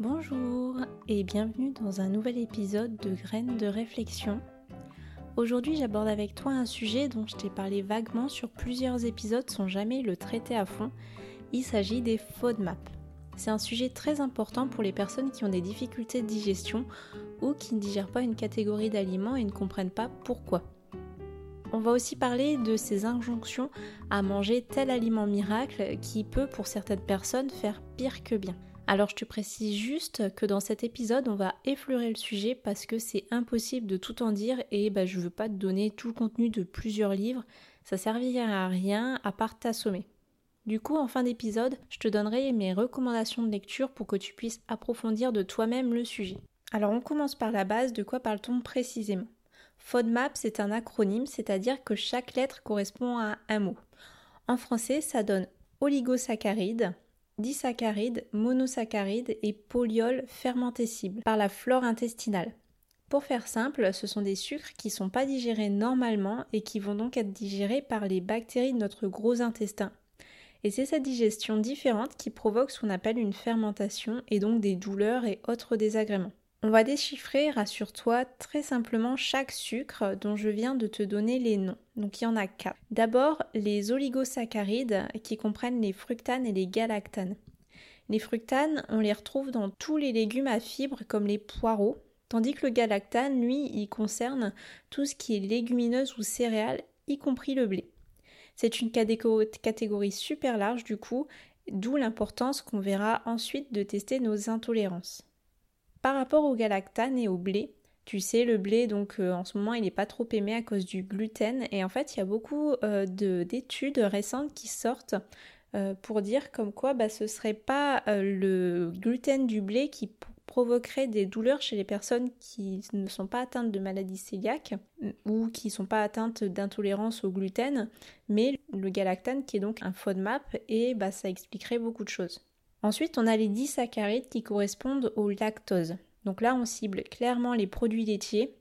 Bonjour et bienvenue dans un nouvel épisode de Graines de réflexion. Aujourd'hui j'aborde avec toi un sujet dont je t'ai parlé vaguement sur plusieurs épisodes sans jamais le traiter à fond. Il s'agit des FODMAP. C'est un sujet très important pour les personnes qui ont des difficultés de digestion ou qui ne digèrent pas une catégorie d'aliments et ne comprennent pas pourquoi. On va aussi parler de ces injonctions à manger tel aliment miracle qui peut pour certaines personnes faire pire que bien. Alors je te précise juste que dans cet épisode on va effleurer le sujet parce que c'est impossible de tout en dire et bah, je veux pas te donner tout le contenu de plusieurs livres, ça servira à rien à part t'assommer. Du coup, en fin d'épisode, je te donnerai mes recommandations de lecture pour que tu puisses approfondir de toi-même le sujet. Alors on commence par la base, de quoi parle-t-on précisément? FODMAP, c'est un acronyme, c'est-à-dire que chaque lettre correspond à un mot. En français, ça donne oligosaccharides, disaccharides, monosaccharides et polyols fermentescibles par la flore intestinale. Pour faire simple, ce sont des sucres qui ne sont pas digérés normalement et qui vont donc être digérés par les bactéries de notre gros intestin. Et c'est cette digestion différente qui provoque ce qu'on appelle une fermentation et donc des douleurs et autres désagréments. On va déchiffrer, rassure-toi, très simplement chaque sucre dont je viens de te donner les noms. Donc il y en a quatre. D'abord, les oligosaccharides qui comprennent les fructanes et les galactanes. Les fructanes, on les retrouve dans tous les légumes à fibres comme les poireaux, tandis que le galactane, lui, il concerne tout ce qui est légumineuse ou céréales, y compris le blé. C'est une catégorie super large du coup, d'où l'importance qu'on verra ensuite de tester nos intolérances. Par rapport au galactane et au blé, tu sais, le blé, donc euh, en ce moment, il n'est pas trop aimé à cause du gluten. Et en fait, il y a beaucoup euh, d'études récentes qui sortent euh, pour dire comme quoi bah, ce serait pas le gluten du blé qui provoquerait des douleurs chez les personnes qui ne sont pas atteintes de maladie cœliaque ou qui ne sont pas atteintes d'intolérance au gluten, mais le galactane qui est donc un FODMAP et bah, ça expliquerait beaucoup de choses. Ensuite, on a les disaccharides qui correspondent au lactose. Donc là, on cible clairement les produits laitiers.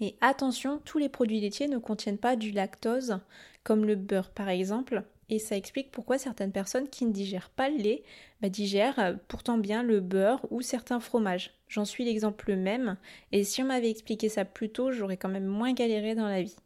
Et attention, tous les produits laitiers ne contiennent pas du lactose, comme le beurre par exemple. Et ça explique pourquoi certaines personnes qui ne digèrent pas le lait bah, digèrent pourtant bien le beurre ou certains fromages. J'en suis l'exemple même, et si on m'avait expliqué ça plus tôt, j'aurais quand même moins galéré dans la vie.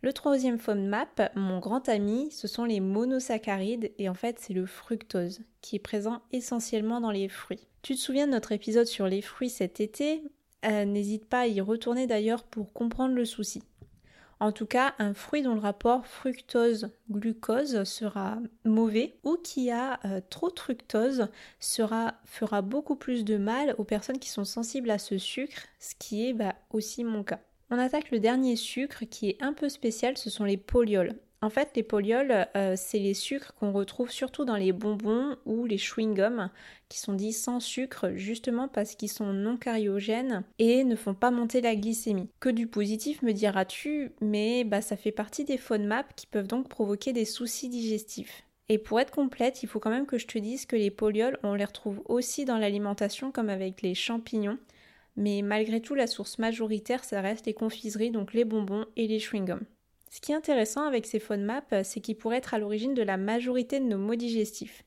Le troisième FODMAP, mon grand ami, ce sont les monosaccharides et en fait c'est le fructose qui est présent essentiellement dans les fruits. Tu te souviens de notre épisode sur les fruits cet été? Euh, N'hésite pas à y retourner d'ailleurs pour comprendre le souci. En tout cas, un fruit dont le rapport fructose-glucose sera mauvais ou qui a euh, trop de fructose fera beaucoup plus de mal aux personnes qui sont sensibles à ce sucre, ce qui est bah, aussi mon cas. On attaque le dernier sucre qui est un peu spécial, ce sont les polyols. En fait, les polyols, euh, c'est les sucres qu'on retrouve surtout dans les bonbons ou les chewing-gums, qui sont dits sans sucre, justement parce qu'ils sont non cariogènes et ne font pas monter la glycémie. Que du positif, me diras-tu, mais bah, ça fait partie des FODMAP qui peuvent donc provoquer des soucis digestifs. Et pour être complète, il faut quand même que je te dise que les polyols, on les retrouve aussi dans l'alimentation, comme avec les champignons mais malgré tout la source majoritaire ça reste les confiseries, donc les bonbons et les chewing-gums. Ce qui est intéressant avec ces FODMAP, c'est qu'ils pourraient être à l'origine de la majorité de nos maux digestifs,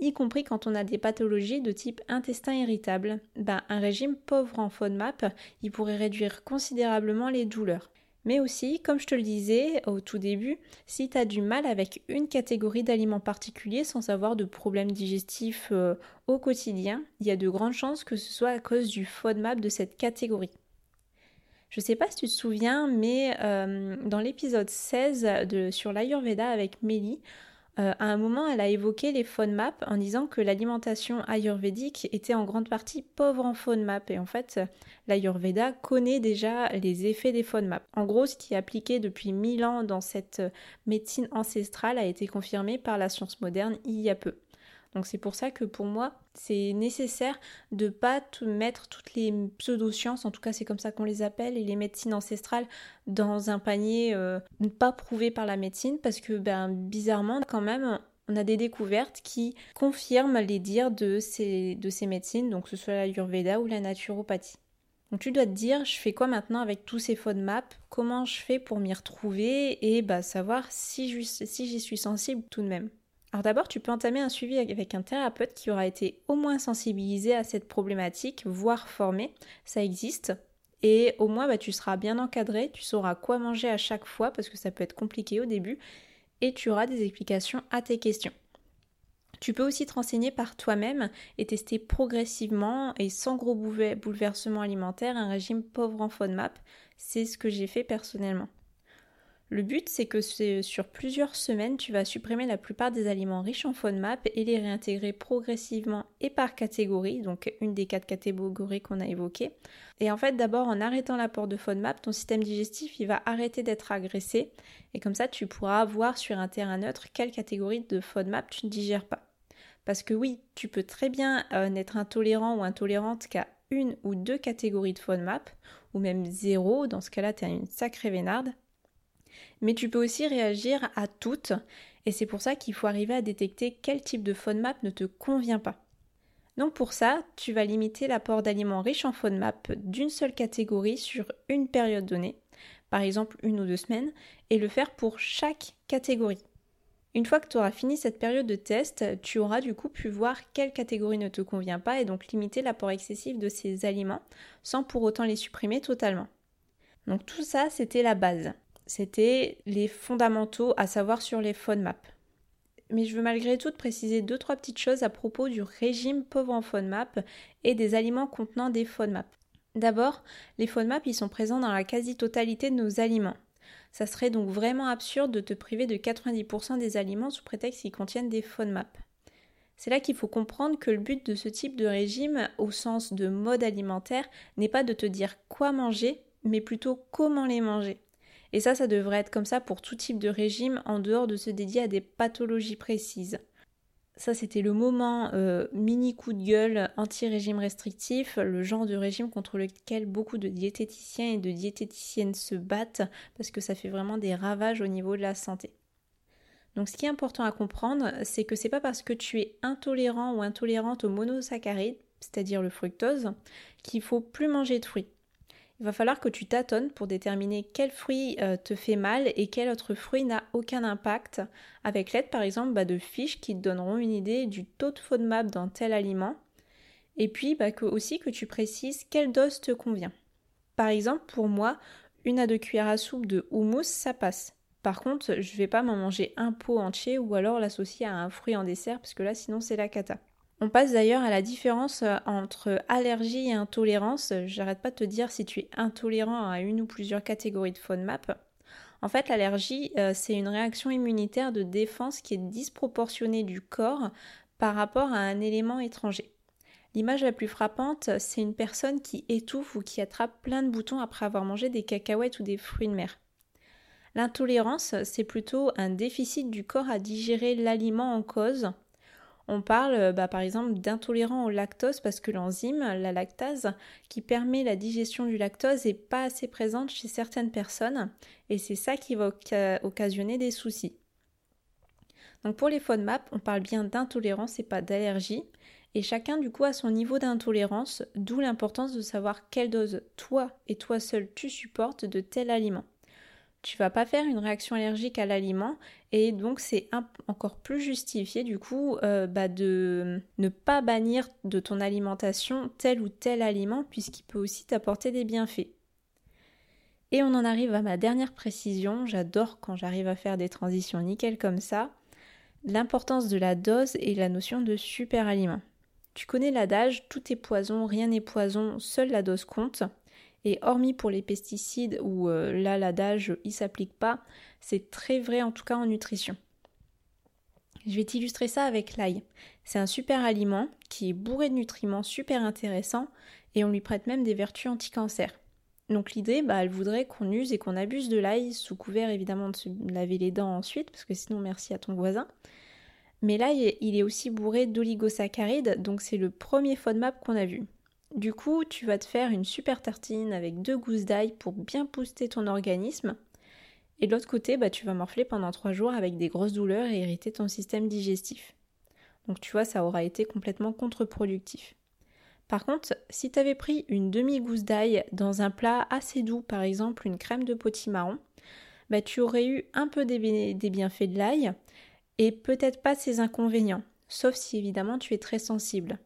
y compris quand on a des pathologies de type intestin irritable. Ben, un régime pauvre en FODMAP, il pourrait réduire considérablement les douleurs. Mais aussi, comme je te le disais au tout début, si tu as du mal avec une catégorie d'aliments particuliers sans avoir de problèmes digestifs euh, au quotidien, il y a de grandes chances que ce soit à cause du FODMAP de cette catégorie. Je ne sais pas si tu te souviens, mais euh, dans l'épisode 16 de, sur l'Ayurveda avec Mélie, euh, à un moment, elle a évoqué les FODMAP en disant que l'alimentation ayurvédique était en grande partie pauvre en FODMAP. Et en fait, l'Ayurveda connaît déjà les effets des FODMAP. En gros, ce qui est appliqué depuis 1000 ans dans cette médecine ancestrale a été confirmé par la science moderne il y a peu. Donc c'est pour ça que pour moi, c'est nécessaire de pas mettre toutes les pseudosciences, en tout cas c'est comme ça qu'on les appelle, et les médecines ancestrales dans un panier euh, pas prouvé par la médecine, parce que ben, bizarrement quand même, on a des découvertes qui confirment les dires de ces, de ces médecines, donc que ce soit la Yurveda ou la naturopathie. Donc tu dois te dire, je fais quoi maintenant avec tous ces FODMAP Comment je fais pour m'y retrouver? Et bah, savoir si j'y suis sensible tout de même Alors d'abord, tu peux entamer un suivi avec un thérapeute qui aura été au moins sensibilisé à cette problématique, voire formé. Ça existe. Et au moins, bah, tu seras bien encadré, tu sauras quoi manger à chaque fois parce que ça peut être compliqué au début. Et tu auras des explications à tes questions. Tu peux aussi te renseigner par toi-même et tester progressivement et sans gros bouleversements alimentaires un régime pauvre en FODMAP. C'est ce que j'ai fait personnellement. Le but, c'est que sur plusieurs semaines, tu vas supprimer la plupart des aliments riches en FODMAP et les réintégrer progressivement et par catégorie, donc une des quatre catégories qu'on a évoquées. Et en fait, d'abord, en arrêtant l'apport de FODMAP, ton système digestif, il va arrêter d'être agressé. Et comme ça, tu pourras voir sur un terrain neutre quelle catégorie de FODMAP tu ne digères pas. Parce que oui, tu peux très bien euh, n'être intolérant ou intolérante qu'à une ou deux catégories de FODMAP, ou même zéro, dans ce cas-là, tu as une sacrée vénarde mais tu peux aussi réagir à toutes, et c'est pour ça qu'il faut arriver à détecter quel type de FODMAP ne te convient pas. Donc pour ça, tu vas limiter l'apport d'aliments riches en FODMAP d'une seule catégorie sur une période donnée, par exemple une ou deux semaines, et le faire pour chaque catégorie. Une fois que tu auras fini cette période de test, tu auras du coup pu voir quelle catégorie ne te convient pas et donc limiter l'apport excessif de ces aliments sans pour autant les supprimer totalement. Donc tout ça, c'était la base c'était les fondamentaux à savoir sur les FODMAP. Mais je veux malgré tout préciser deux trois petites choses à propos du régime pauvre en FODMAP et des aliments contenant des FODMAP. D'abord, les FODMAP ils sont présents dans la quasi-totalité de nos aliments. Ça serait donc vraiment absurde de te priver de 90% des aliments sous prétexte qu'ils contiennent des FODMAP. C'est là qu'il faut comprendre que le but de ce type de régime, au sens de mode alimentaire, n'est pas de te dire quoi manger, mais plutôt comment les manger. Et ça, ça devrait être comme ça pour tout type de régime en dehors de se dédier à des pathologies précises. Ça, c'était le moment euh, mini coup de gueule anti-régime restrictif, le genre de régime contre lequel beaucoup de diététiciens et de diététiciennes se battent parce que ça fait vraiment des ravages au niveau de la santé. Donc ce qui est important à comprendre, c'est que c'est pas parce que tu es intolérant ou intolérante aux monosaccharides, c'est-à-dire le fructose, qu'il faut plus manger de fruits il va falloir que tu tâtonnes pour déterminer quel fruit euh, te fait mal et quel autre fruit n'a aucun impact, avec l'aide par exemple bah, de fiches qui te donneront une idée du taux de FODMAP dans tel aliment, et puis bah, aussi que tu précises quelle dose te convient. Par exemple, pour moi, une à deux cuillères à soupe de houmous, ça passe. Par contre, je ne vais pas m'en manger un pot entier ou alors l'associer à un fruit en dessert parce que là sinon c'est la cata. On passe d'ailleurs à la différence euh, entre allergie et intolérance. J'arrête pas de te dire si tu es intolérant à une ou plusieurs catégories de FODMAP. En fait, l'allergie, euh, c'est une réaction immunitaire de défense qui est disproportionnée du corps par rapport à un élément étranger. L'image la plus frappante, c'est une personne qui étouffe ou qui attrape plein de boutons après avoir mangé des cacahuètes ou des fruits de mer. L'intolérance, c'est plutôt un déficit du corps à digérer l'aliment en cause, on parle euh, bah, par exemple d'intolérant au lactose parce que l'enzyme, la lactase, qui permet la digestion du lactose n'est pas assez présente chez certaines personnes et c'est ça qui va occasionner des soucis. Donc pour les FODMAP, on parle bien d'intolérance et pas d'allergie. Et chacun du coup a son niveau d'intolérance, d'où l'importance de savoir quelle dose toi et toi seul tu supportes de tel aliment tu vas pas faire une réaction allergique à l'aliment et donc c'est encore plus justifié du coup euh, bah, de ne pas bannir de ton alimentation tel ou tel aliment puisqu'il peut aussi t'apporter des bienfaits. Et on en arrive à ma dernière précision, j'adore quand j'arrive à faire des transitions nickel comme ça, l'importance de la dose et la notion de super aliment. Tu connais l'adage, tout est poison, rien n'est poison, seule la dose compte. Et hormis pour les pesticides où euh, là l'adage il s'applique pas, c'est très vrai en tout cas en nutrition. Je vais t'illustrer ça avec l'ail. C'est un super aliment qui est bourré de nutriments super intéressants et on lui prête même des vertus anti-cancer. Donc l'idée, bah, elle voudrait qu'on use et qu'on abuse de l'ail sous couvert évidemment de se laver les dents ensuite, parce que sinon merci à ton voisin. Mais l'ail, il est aussi bourré d'oligosaccharides, donc c'est le premier FODMAP qu'on a vu. Du coup, tu vas te faire une super tartine avec deux gousses d'ail pour bien booster ton organisme. Et de l'autre côté, bah, tu vas morfler pendant trois jours avec des grosses douleurs et irriter ton système digestif. Donc tu vois, ça aura été complètement contre-productif. Par contre, si tu avais pris une demi-gousse d'ail dans un plat assez doux, par exemple une crème de potimarron, bah, tu aurais eu un peu des, des bienfaits de l'ail et peut-être pas ses inconvénients, sauf si évidemment tu es très sensible.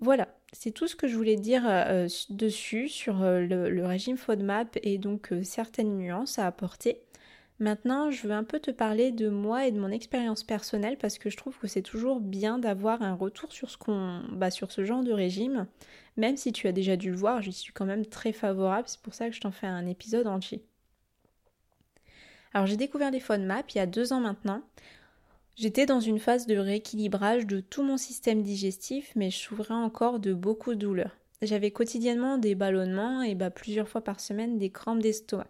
Voilà, c'est tout ce que je voulais dire euh, dessus sur euh, le, régime FODMAP et donc euh, certaines nuances à apporter. Maintenant, je veux un peu te parler de moi et de mon expérience personnelle parce que je trouve que c'est toujours bien d'avoir un retour sur ce qu'on, bah, sur ce genre de régime. Même si tu as déjà dû le voir, je suis quand même très favorable. C'est pour ça que je t'en fais un épisode entier. Alors j'ai découvert les FODMAP il y a deux ans maintenant. J'étais dans une phase de rééquilibrage de tout mon système digestif, mais je souffrais encore de beaucoup de douleurs. J'avais quotidiennement des ballonnements et bah, plusieurs fois par semaine des crampes d'estomac.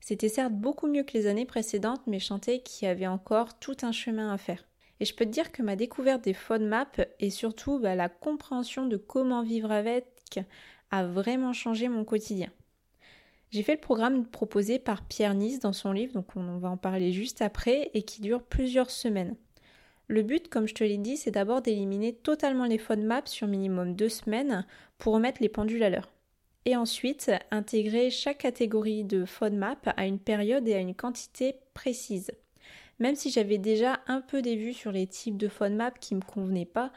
C'était certes beaucoup mieux que les années précédentes, mais je sentais qu'il y avait encore tout un chemin à faire. Et je peux te dire que ma découverte des FODMAP et surtout bah, la compréhension de comment vivre avec a vraiment changé mon quotidien. J'ai fait le programme proposé par Pierre Nice dans son livre, donc on va en parler juste après, et qui dure plusieurs semaines. Le but, comme je te l'ai dit, c'est d'abord d'éliminer totalement les FODMAP sur minimum deux semaines pour remettre les pendules à l'heure. Et ensuite, intégrer chaque catégorie de FODMAP à une période et à une quantité précise. Même si j'avais déjà un peu des vues sur les types de FODMAP qui ne me convenaient pas,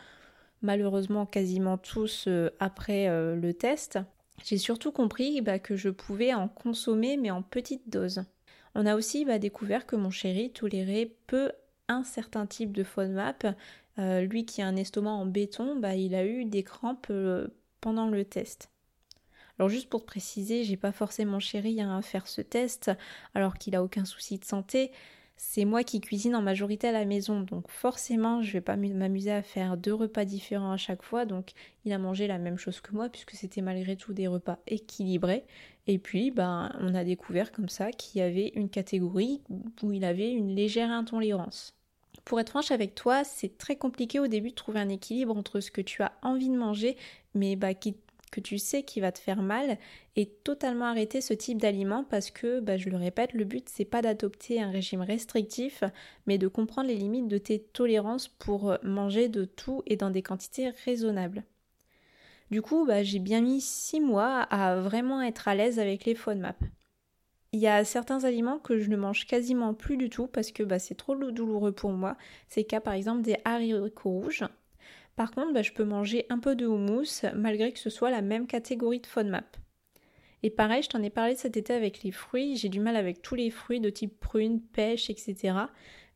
malheureusement quasiment tous euh, après euh, le test, j'ai surtout compris bah, que je pouvais en consommer mais en petites doses. On a aussi bah, découvert que mon chéri tolérait peu un certain type de FODMAP. Euh, lui qui a un estomac en béton, bah, il a eu des crampes euh, pendant le test. Alors juste pour te préciser, j'ai pas forcé mon chéri à faire ce test alors qu'il a aucun souci de santé c'est moi qui cuisine en majorité à la maison, donc forcément je vais pas m'amuser à faire deux repas différents à chaque fois, donc il a mangé la même chose que moi puisque c'était malgré tout des repas équilibrés. Et puis ben on a découvert comme ça qu'il y avait une catégorie où il avait une légère intolérance. Pour être franche avec toi, c'est très compliqué au début de trouver un équilibre entre ce que tu as envie de manger, mais bah, qui tu sais qui va te faire mal et totalement arrêter ce type d'aliment parce que, bah, je le répète, le but c'est pas d'adopter un régime restrictif, mais de comprendre les limites de tes tolérances pour manger de tout et dans des quantités raisonnables. Du coup, bah, j'ai bien mis 6 mois à vraiment être à l'aise avec les FODMAP. Il y a certains aliments que je ne mange quasiment plus du tout parce que bah, c'est trop douloureux pour moi. C'est le cas par exemple des haricots rouges. Par contre, bah, je peux manger un peu de houmous malgré que ce soit la même catégorie de FODMAP. Et pareil, je t'en ai parlé cet été avec les fruits. J'ai du mal avec tous les fruits de type prune, pêche, etc.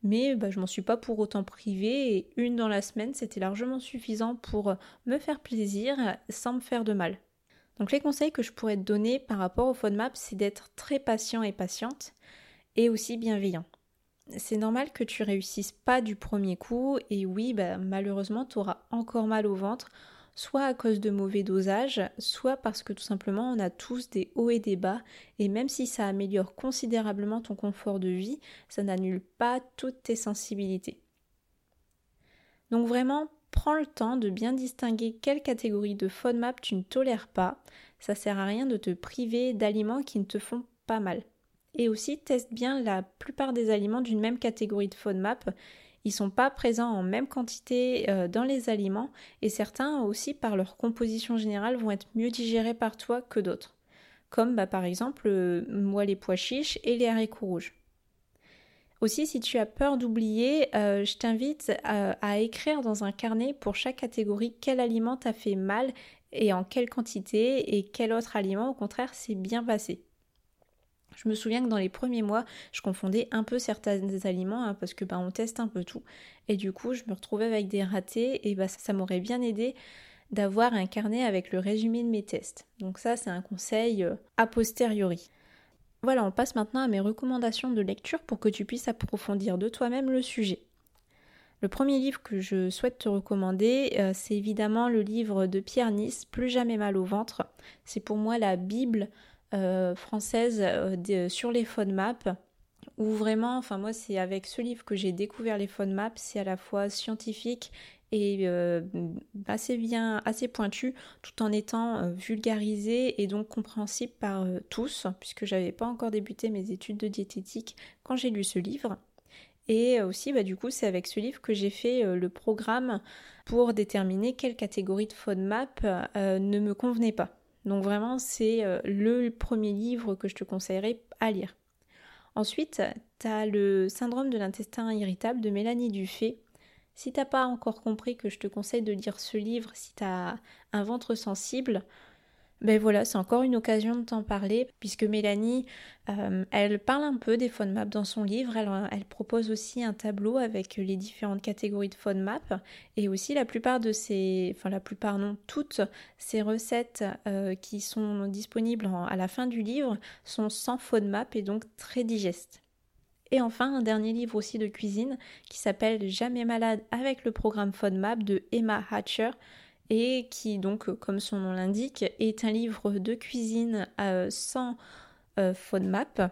Mais bah, je m'en suis pas pour autant privée et une dans la semaine, c'était largement suffisant pour me faire plaisir sans me faire de mal. Donc les conseils que je pourrais te donner par rapport au FODMAP, c'est d'être très patient et patiente et aussi bienveillant c'est normal que tu réussisses pas du premier coup et oui, bah, malheureusement, tu auras encore mal au ventre, soit à cause de mauvais dosage, soit parce que tout simplement on a tous des hauts et des bas et même si ça améliore considérablement ton confort de vie, ça n'annule pas toutes tes sensibilités. Donc vraiment, prends le temps de bien distinguer quelle catégorie de FODMAP tu ne tolères pas. Ça sert à rien de te priver d'aliments qui ne te font pas mal. Et aussi, teste bien la plupart des aliments d'une même catégorie de FODMAP. Ils sont pas présents en même quantité euh, dans les aliments et certains aussi par leur composition générale vont être mieux digérés par toi que d'autres. Comme bah, par exemple euh, moi les pois chiches et les haricots rouges. Aussi, si tu as peur d'oublier, euh, je t'invite à, à, écrire dans un carnet pour chaque catégorie quel aliment t'a fait mal et en quelle quantité et quel autre aliment au contraire s'est bien passé. Je me souviens que dans les premiers mois, je confondais un peu certains aliments hein, parce que bah, on teste un peu tout. Et du coup, je me retrouvais avec des ratés et bah, ça, m'aurait bien aidé d'avoir un carnet avec le résumé de mes tests. Donc ça, c'est un conseil euh, a posteriori. Voilà, on passe maintenant à mes recommandations de lecture pour que tu puisses approfondir de toi-même le sujet. Le premier livre que je souhaite te recommander, euh, c'est évidemment le livre de Pierre Nice, Plus jamais mal au ventre. C'est pour moi la Bible euh, française euh, sur les FODMAP où vraiment, enfin moi c'est avec ce livre que j'ai découvert les FODMAP, c'est à la fois scientifique et euh, assez bien, assez pointu, tout en étant vulgarisé et donc compréhensible par tous, puisque j'avais pas encore débuté mes études de diététique quand j'ai lu ce livre. Et aussi, bah, du coup, c'est avec ce livre que j'ai fait le programme pour déterminer quelle catégorie de FODMAP ne me convenait pas. Donc vraiment, c'est euh, le premier livre que je te conseillerais à lire. Ensuite, tu as le syndrome de l'intestin irritable de Mélanie Dufay. Si t'as pas encore compris que je te conseille de lire ce livre si tu as un ventre sensible, ben voilà, c'est encore une occasion de t'en parler, puisque Mélanie, euh, elle parle un peu des FODMAP dans son livre, elle, propose aussi un tableau avec les différentes catégories de FODMAP, et aussi la plupart de ces, enfin la plupart non, toutes ces recettes euh, qui sont disponibles à la fin du livre sont sans FODMAP et donc très digestes. Et enfin, un dernier livre aussi de cuisine qui s'appelle Jamais malade avec le programme FODMAP de Emma Hatcher, et qui donc, comme son nom l'indique, est un livre de cuisine euh, sans euh, FODMAP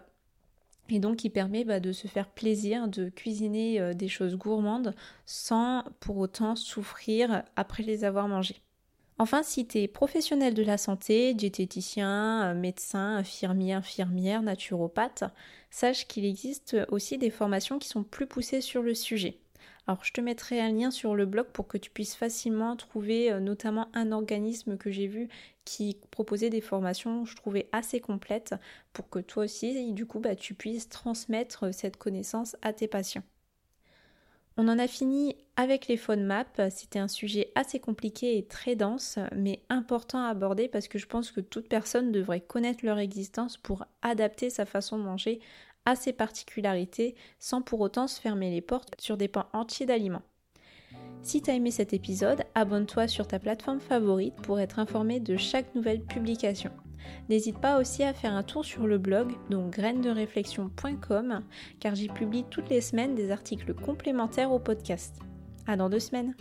et donc qui permet bah, de se faire plaisir, de cuisiner euh, des choses gourmandes sans pour autant souffrir après les avoir mangées. Enfin, si tu es professionnel de la santé, diététicien, médecin, infirmier, infirmière, naturopathe, sache qu'il existe aussi des formations qui sont plus poussées sur le sujet. Alors je te mettrai un lien sur le blog pour que tu puisses facilement trouver euh, notamment un organisme que j'ai vu qui proposait des formations, je trouvais assez complètes pour que toi aussi, du coup, bah, tu puisses transmettre euh, cette connaissance à tes patients. On en a fini avec les FODMAP. C'était un sujet assez compliqué et très dense, mais important à aborder parce que je pense que toute personne devrait connaître leur existence pour adapter sa façon de manger à ses particularités sans pour autant se fermer les portes sur des pans entiers d'aliments. Si tu as aimé cet épisode, abonne-toi sur ta plateforme favorite pour être informé de chaque nouvelle publication. N'hésite pas aussi à faire un tour sur le blog, donc grainesderéflexion.com, car j'y publie toutes les semaines des articles complémentaires au podcast. À dans deux semaines!